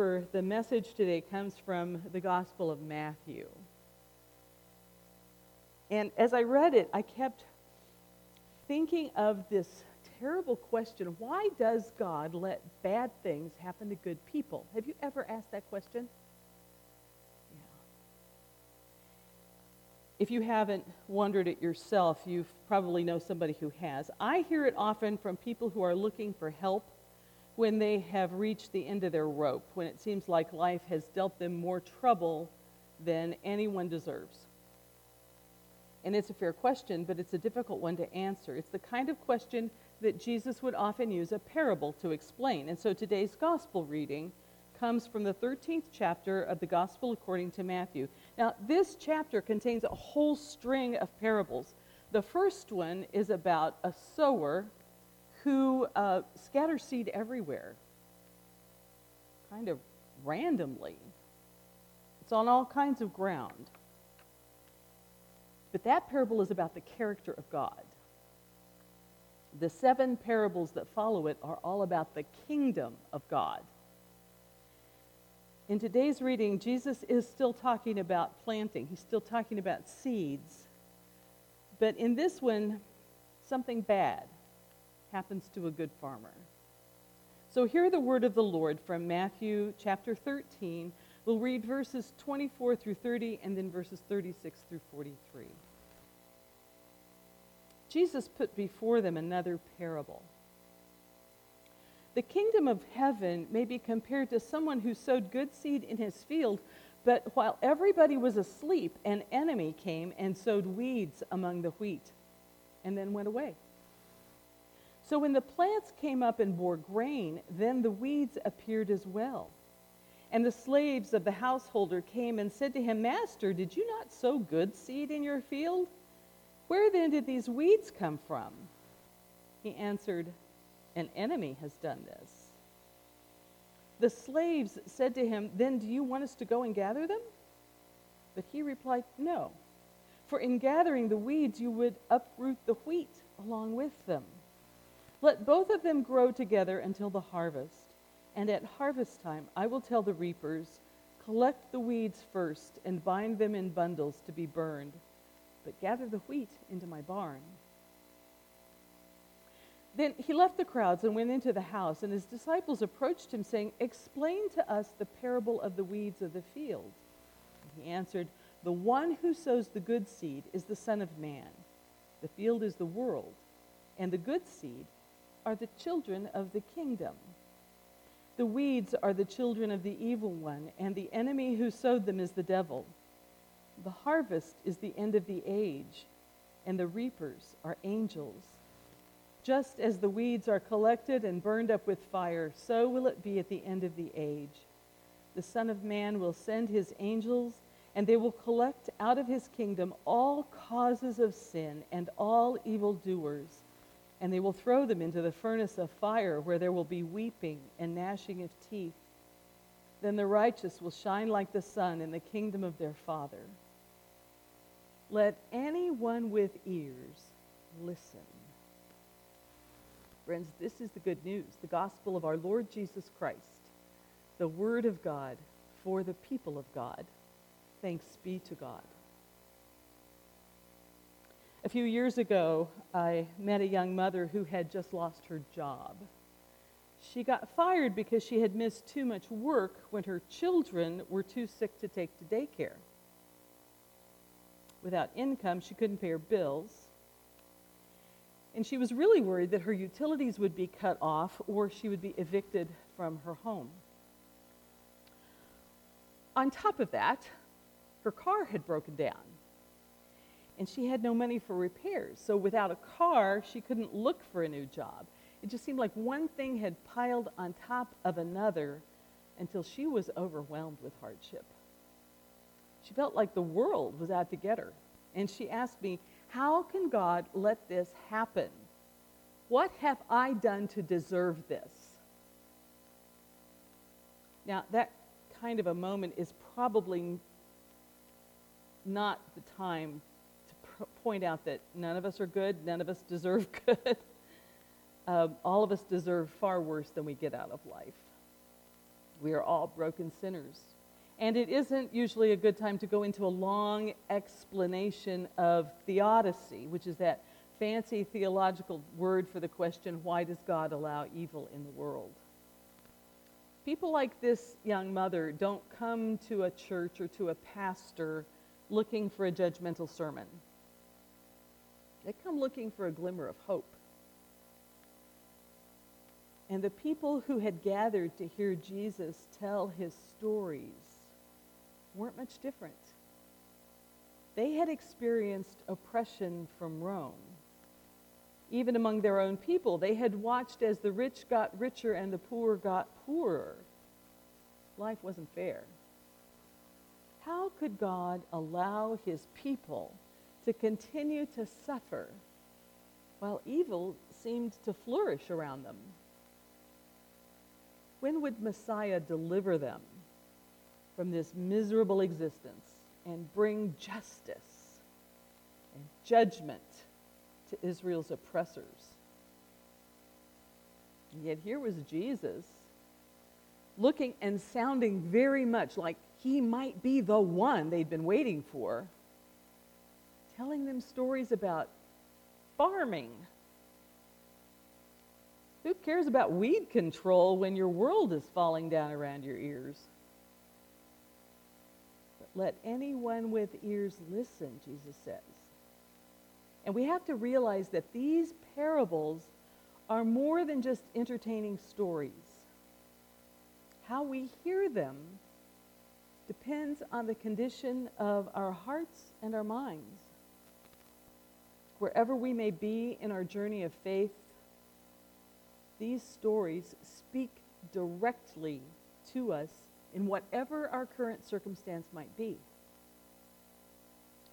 For the message today comes from the Gospel of Matthew. And as I read it, I kept thinking of this terrible question why does God let bad things happen to good people? Have you ever asked that question? Yeah. If you haven't wondered it yourself, you probably know somebody who has. I hear it often from people who are looking for help when they have reached the end of their rope, when it seems like life has dealt them more trouble than anyone deserves. And it's a fair question, but it's a difficult one to answer. It's the kind of question that Jesus would often use a parable to explain. And so today's gospel reading comes from the 13th chapter of the Gospel according to Matthew. Now, this chapter contains a whole string of parables. The first one is about a sower who uh, scatters seed everywhere, kind of randomly. It's on all kinds of ground. But that parable is about the character of God. The seven parables that follow it are all about the kingdom of God. In today's reading, Jesus is still talking about planting, he's still talking about seeds. But in this one, something bad happens to a good farmer. So hear the word of the Lord from Matthew chapter 13. We'll read verses 24 through 30 and then verses 36 through 43. Jesus put before them another parable. The kingdom of heaven may be compared to someone who sowed good seed in his field, but while everybody was asleep, an enemy came and sowed weeds among the wheat and then went away. So when the plants came up and bore grain, then the weeds appeared as well. And the slaves of the householder came and said to him, Master, did you not sow good seed in your field? Where then did these weeds come from? He answered, An enemy has done this. The slaves said to him, Then do you want us to go and gather them? But he replied, No. For in gathering the weeds, you would uproot the wheat along with them. Let both of them grow together until the harvest. And at harvest time, I will tell the reapers, Collect the weeds first and bind them in bundles to be burned but gather the wheat into my barn. Then he left the crowds and went into the house, and his disciples approached him, saying, Explain to us the parable of the weeds of the field. And he answered, The one who sows the good seed is the Son of Man. The field is the world, and the good seed are the children of the kingdom. The weeds are the children of the evil one, and the enemy who sowed them is the devil. The harvest is the end of the age, and the reapers are angels. Just as the weeds are collected and burned up with fire, so will it be at the end of the age. The Son of Man will send his angels, and they will collect out of his kingdom all causes of sin and all evildoers, and they will throw them into the furnace of fire, where there will be weeping and gnashing of teeth. Then the righteous will shine like the sun in the kingdom of their Father. Let anyone with ears listen. Friends, this is the good news, the gospel of our Lord Jesus Christ, the Word of God for the people of God. Thanks be to God. A few years ago, I met a young mother who had just lost her job. She got fired because she had missed too much work when her children were too sick to take to daycare without income, she couldn't pay her bills. And she was really worried that her utilities would be cut off or she would be evicted from her home. On top of that, her car had broken down. And she had no money for repairs. So without a car, she couldn't look for a new job. It just seemed like one thing had piled on top of another until she was overwhelmed with hardship. She felt like the world was out to get her. And she asked me, How can God let this happen? What have I done to deserve this? Now, that kind of a moment is probably not the time point out that none of us are good, none of us deserve good. Um, all of us deserve far worse than we get out of life. We are all broken sinners. And it isn't usually a good time to go into a long explanation of theodicy, which is that fancy theological word for the question why does God allow evil in the world? People like this young mother don't come to a church or to a pastor looking for a judgmental sermon. They come looking for a glimmer of hope. And the people who had gathered to hear Jesus tell his stories weren't much different. They had experienced oppression from Rome. Even among their own people, they had watched as the rich got richer and the poor got poorer. Life wasn't fair. How could God allow his people to continue to suffer while evil seemed to flourish around them? When would Messiah deliver them from this miserable existence and bring justice and judgment to Israel's oppressors? And yet here was Jesus looking and sounding very much like he might be the one they'd been waiting for, telling them stories about farming. Who cares about weed control when your world is falling down around your ears? But let anyone with ears listen, Jesus says. And we have to realize that these parables are more than just entertaining stories. How we hear them depends on the condition of our hearts and our minds. Wherever we may be in our journey of faith, these stories speak directly to us in whatever our current circumstance might be.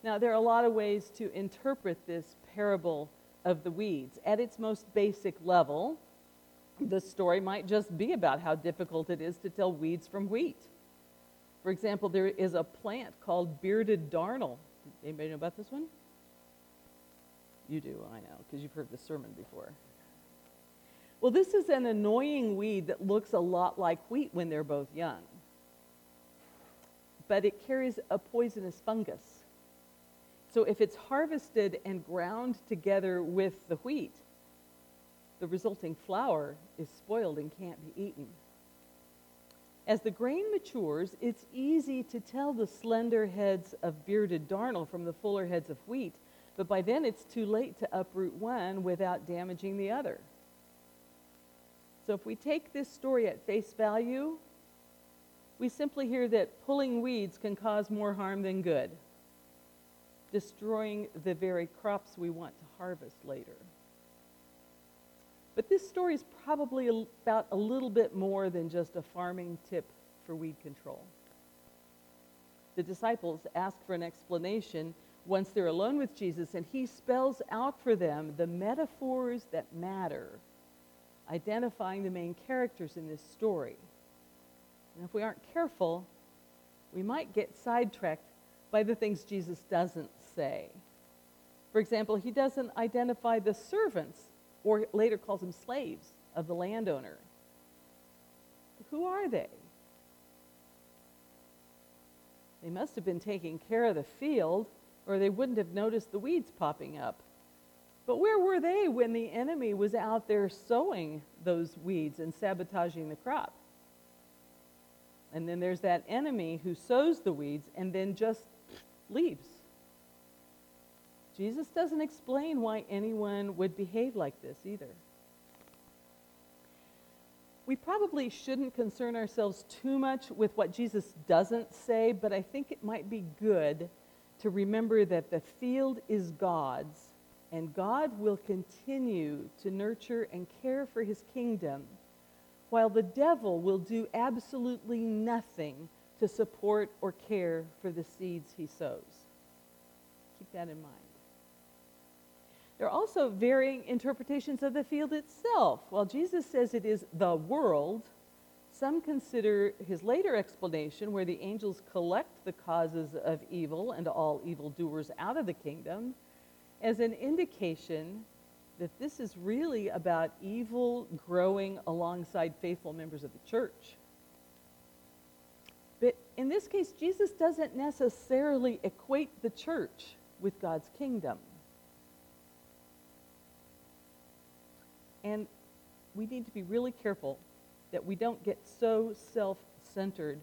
Now, there are a lot of ways to interpret this parable of the weeds. At its most basic level, the story might just be about how difficult it is to tell weeds from wheat. For example, there is a plant called bearded darnel. Anybody know about this one? You do, I know, because you've heard the sermon before. Well, this is an annoying weed that looks a lot like wheat when they're both young. But it carries a poisonous fungus. So if it's harvested and ground together with the wheat, the resulting flour is spoiled and can't be eaten. As the grain matures, it's easy to tell the slender heads of bearded darnel from the fuller heads of wheat, but by then it's too late to uproot one without damaging the other. So if we take this story at face value, we simply hear that pulling weeds can cause more harm than good, destroying the very crops we want to harvest later. But this story is probably about a little bit more than just a farming tip for weed control. The disciples ask for an explanation once they're alone with Jesus, and he spells out for them the metaphors that matter, identifying the main characters in this story. And if we aren't careful, we might get sidetracked by the things Jesus doesn't say. For example, he doesn't identify the servants or later calls them slaves of the landowner. Who are they? They must have been taking care of the field, or they wouldn't have noticed the weeds popping up. But where were they when the enemy was out there sowing those weeds and sabotaging the crop? And then there's that enemy who sows the weeds and then just leaves. Jesus doesn't explain why anyone would behave like this either. We probably shouldn't concern ourselves too much with what Jesus doesn't say, but I think it might be good to remember that the field is God's, and God will continue to nurture and care for his kingdom, while the devil will do absolutely nothing to support or care for the seeds he sows. Keep that in mind. There are also varying interpretations of the field itself. While Jesus says it is the world, some consider his later explanation, where the angels collect the causes of evil and all evildoers out of the kingdom, as an indication that this is really about evil growing alongside faithful members of the church. But in this case, Jesus doesn't necessarily equate the church with God's kingdom. And we need to be really careful that we don't get so self centered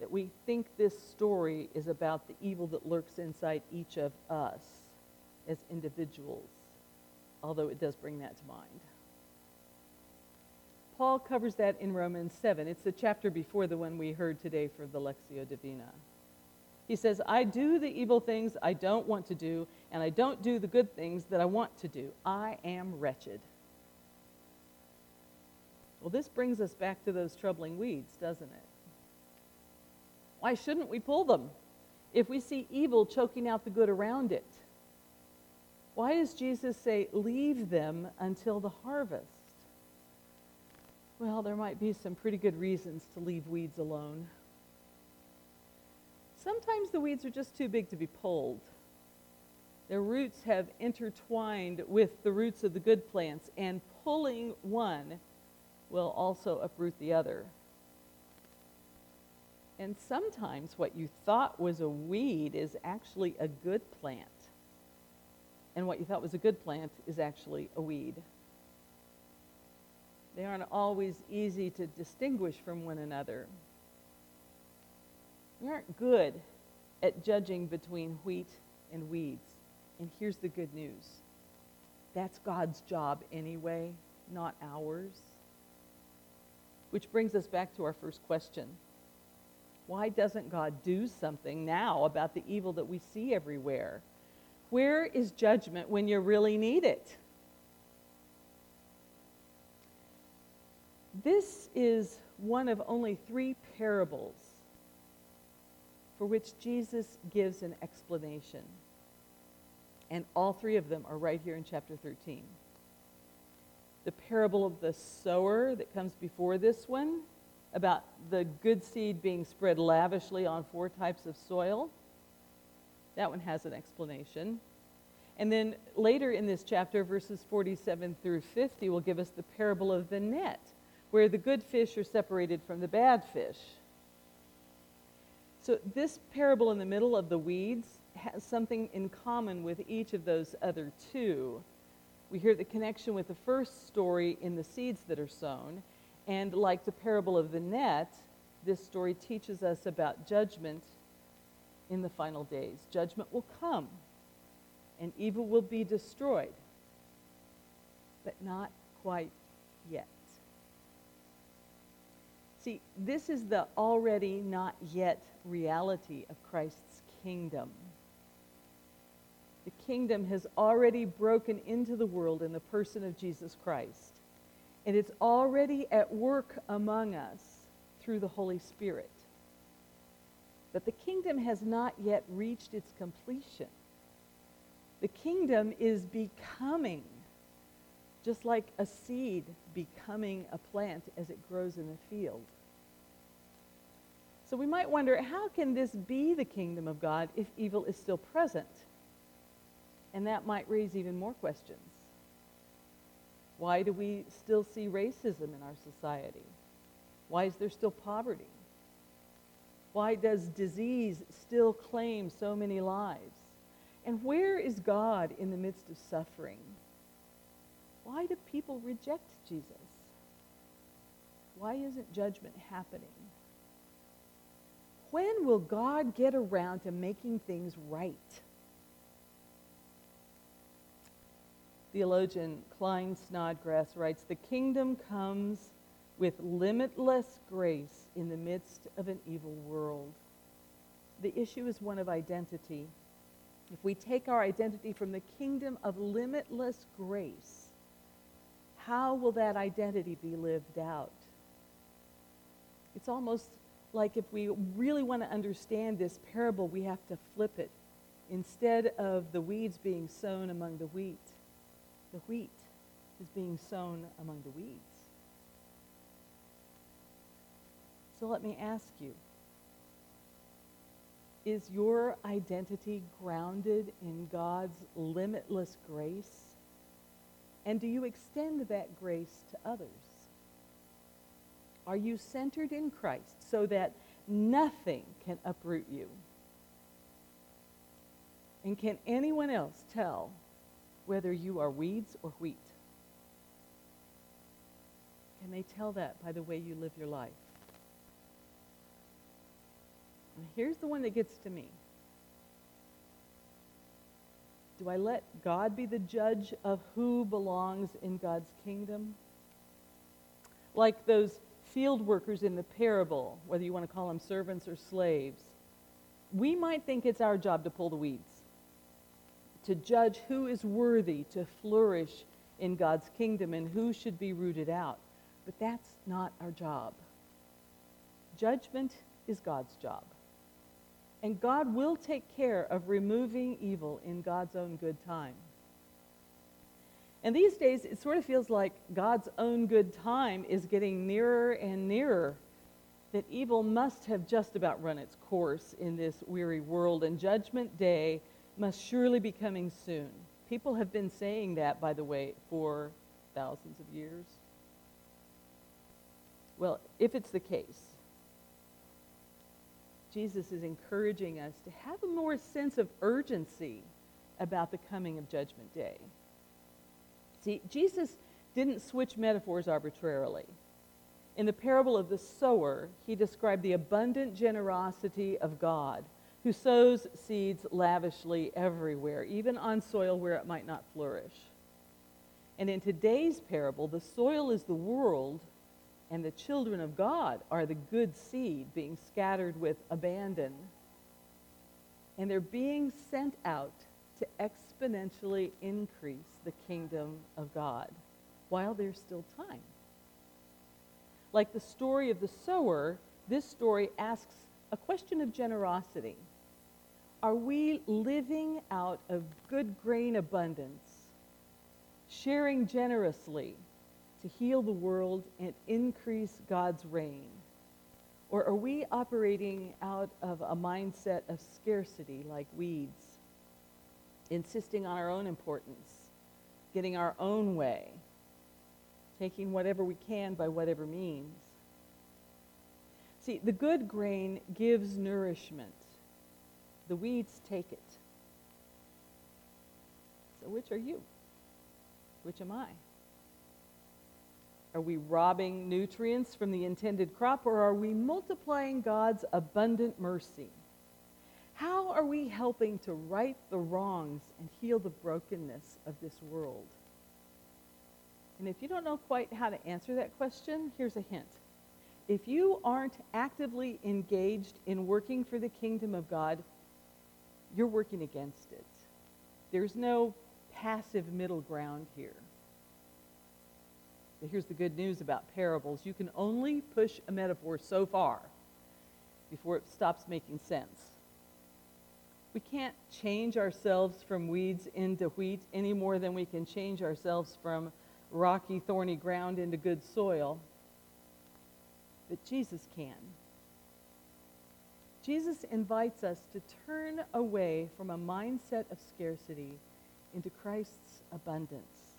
that we think this story is about the evil that lurks inside each of us as individuals, although it does bring that to mind. Paul covers that in Romans 7. It's the chapter before the one we heard today for the Lectio Divina. He says, I do the evil things I don't want to do, and I don't do the good things that I want to do. I am wretched. Well, this brings us back to those troubling weeds, doesn't it? Why shouldn't we pull them if we see evil choking out the good around it? Why does Jesus say, leave them until the harvest? Well, there might be some pretty good reasons to leave weeds alone. Sometimes the weeds are just too big to be pulled. Their roots have intertwined with the roots of the good plants, and pulling one will also uproot the other. And sometimes what you thought was a weed is actually a good plant. And what you thought was a good plant is actually a weed. They aren't always easy to distinguish from one another. We aren't good at judging between wheat and weeds. And here's the good news that's God's job anyway, not ours. Which brings us back to our first question why doesn't God do something now about the evil that we see everywhere? Where is judgment when you really need it? This is one of only three parables for which Jesus gives an explanation. And all three of them are right here in chapter 13. The parable of the sower that comes before this one about the good seed being spread lavishly on four types of soil. That one has an explanation. And then later in this chapter, verses 47 through 50 will give us the parable of the net, where the good fish are separated from the bad fish. So, this parable in the middle of the weeds has something in common with each of those other two. We hear the connection with the first story in the seeds that are sown, and like the parable of the net, this story teaches us about judgment in the final days. Judgment will come, and evil will be destroyed, but not quite yet. See, this is the already not yet reality of Christ's kingdom. Kingdom has already broken into the world in the person of Jesus Christ and it's already at work among us through the Holy Spirit. But the kingdom has not yet reached its completion. The kingdom is becoming, just like a seed becoming a plant as it grows in the field. So we might wonder how can this be the kingdom of God if evil is still present? And that might raise even more questions. Why do we still see racism in our society? Why is there still poverty? Why does disease still claim so many lives? And where is God in the midst of suffering? Why do people reject Jesus? Why isn't judgment happening? When will God get around to making things right? Theologian Klyne Snodgrass writes The kingdom comes with limitless grace in the midst of an evil world. The issue is one of identity. If we take our identity from the kingdom of limitless grace, how will that identity be lived out? It's almost like if we really want to understand this parable, we have to flip it. Instead of the weeds being sown among the wheat, the wheat is being sown among the weeds. So let me ask you is your identity grounded in God's limitless grace? And do you extend that grace to others? Are you centered in Christ so that nothing can uproot you. And can anyone else tell whether you are weeds or wheat? Can they tell that by the way you live your life? And here's the one that gets to me. Do I let God be the judge of who belongs in God's kingdom? Like those field workers in the parable, whether you want to call them servants or slaves, we might think it's our job to pull the weeds, to judge who is worthy to flourish in God's kingdom and who should be rooted out. But that's not our job. Judgment is God's job. And God will take care of removing evil in God's own good time. And these days, it sort of feels like God's own good time is getting nearer and nearer. That evil must have just about run its course in this weary world, and Judgment Day must surely be coming soon. People have been saying that, by the way, for thousands of years. Well, if it's the case, Jesus is encouraging us to have a more sense of urgency about the coming of Judgment Day. See, Jesus didn't switch metaphors arbitrarily. In the parable of the sower, he described the abundant generosity of God who sows seeds lavishly everywhere, even on soil where it might not flourish. And in today's parable, the soil is the world, and the children of God are the good seed being scattered with abandon. And they're being sent out to exponentially increase the kingdom of God while there's still time. Like the story of the sower, this story asks a question of generosity. Are we living out of good grain abundance, sharing generously to heal the world and increase God's reign? Or are we operating out of a mindset of scarcity like weeds, insisting on our own importance, getting our own way, taking whatever we can by whatever means? See, the good grain gives nourishment. The weeds take it. So which are you? Which am I? Are we robbing nutrients from the intended crop or are we multiplying God's abundant mercy? How are we helping to right the wrongs and heal the brokenness of this world? And if you don't know quite how to answer that question, here's a hint. If you aren't actively engaged in working for the kingdom of God, you're working against it. There's no passive middle ground here. But here's the good news about parables you can only push a metaphor so far before it stops making sense. We can't change ourselves from weeds into wheat any more than we can change ourselves from rocky, thorny ground into good soil. But Jesus can. Jesus invites us to turn away from a mindset of scarcity into Christ's abundance,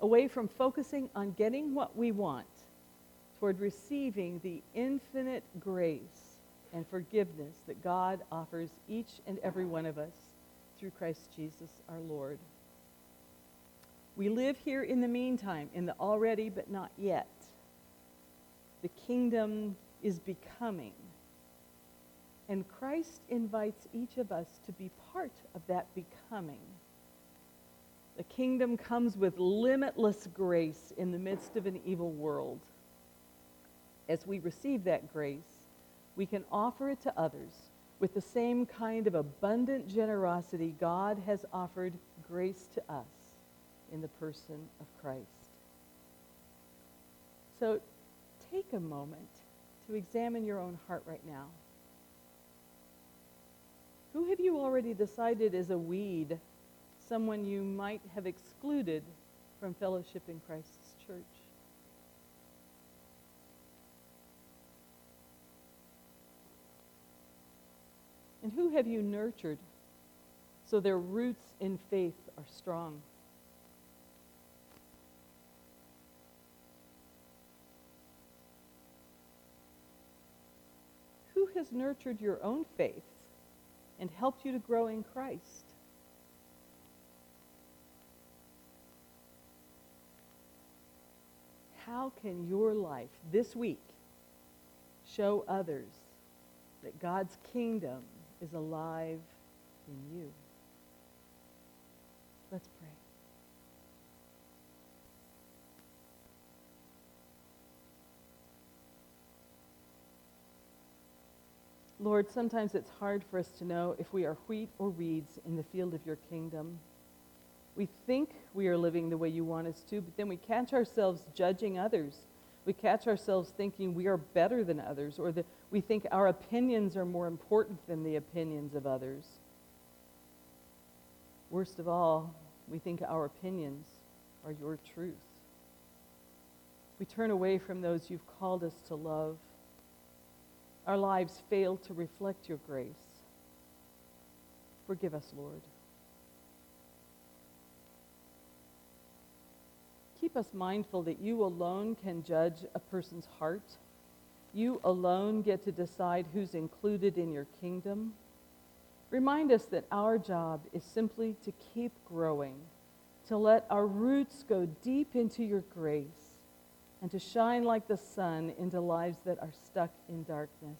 away from focusing on getting what we want toward receiving the infinite grace and forgiveness that God offers each and every one of us through Christ Jesus our Lord. We live here in the meantime, in the already but not yet. The kingdom is becoming. And Christ invites each of us to be part of that becoming. The kingdom comes with limitless grace in the midst of an evil world. As we receive that grace, we can offer it to others with the same kind of abundant generosity God has offered grace to us in the person of Christ. So take a moment to examine your own heart right now. Who have you already decided is a weed, someone you might have excluded from fellowship in Christ's church? And who have you nurtured so their roots in faith are strong? Who has nurtured your own faith and helped you to grow in Christ. How can your life this week show others that God's kingdom is alive in you? Lord, sometimes it's hard for us to know if we are wheat or weeds in the field of your kingdom. We think we are living the way you want us to, but then we catch ourselves judging others. We catch ourselves thinking we are better than others, or that we think our opinions are more important than the opinions of others. Worst of all, we think our opinions are your truth. We turn away from those you've called us to love our lives fail to reflect your grace. Forgive us, Lord. Keep us mindful that you alone can judge a person's heart. You alone get to decide who's included in your kingdom. Remind us that our job is simply to keep growing, to let our roots go deep into your grace and to shine like the sun into lives that are stuck in darkness.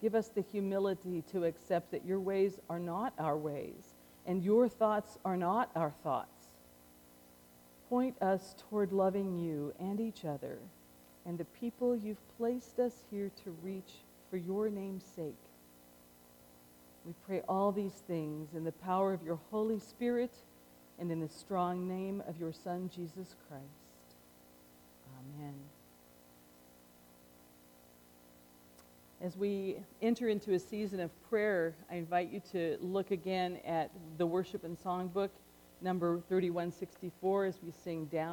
Give us the humility to accept that your ways are not our ways and your thoughts are not our thoughts. Point us toward loving you and each other and the people you've placed us here to reach for your name's sake. We pray all these things in the power of your Holy Spirit and in the strong name of your Son, Jesus Christ. As we enter into a season of prayer, I invite you to look again at the worship and songbook, number 3164, as we sing down.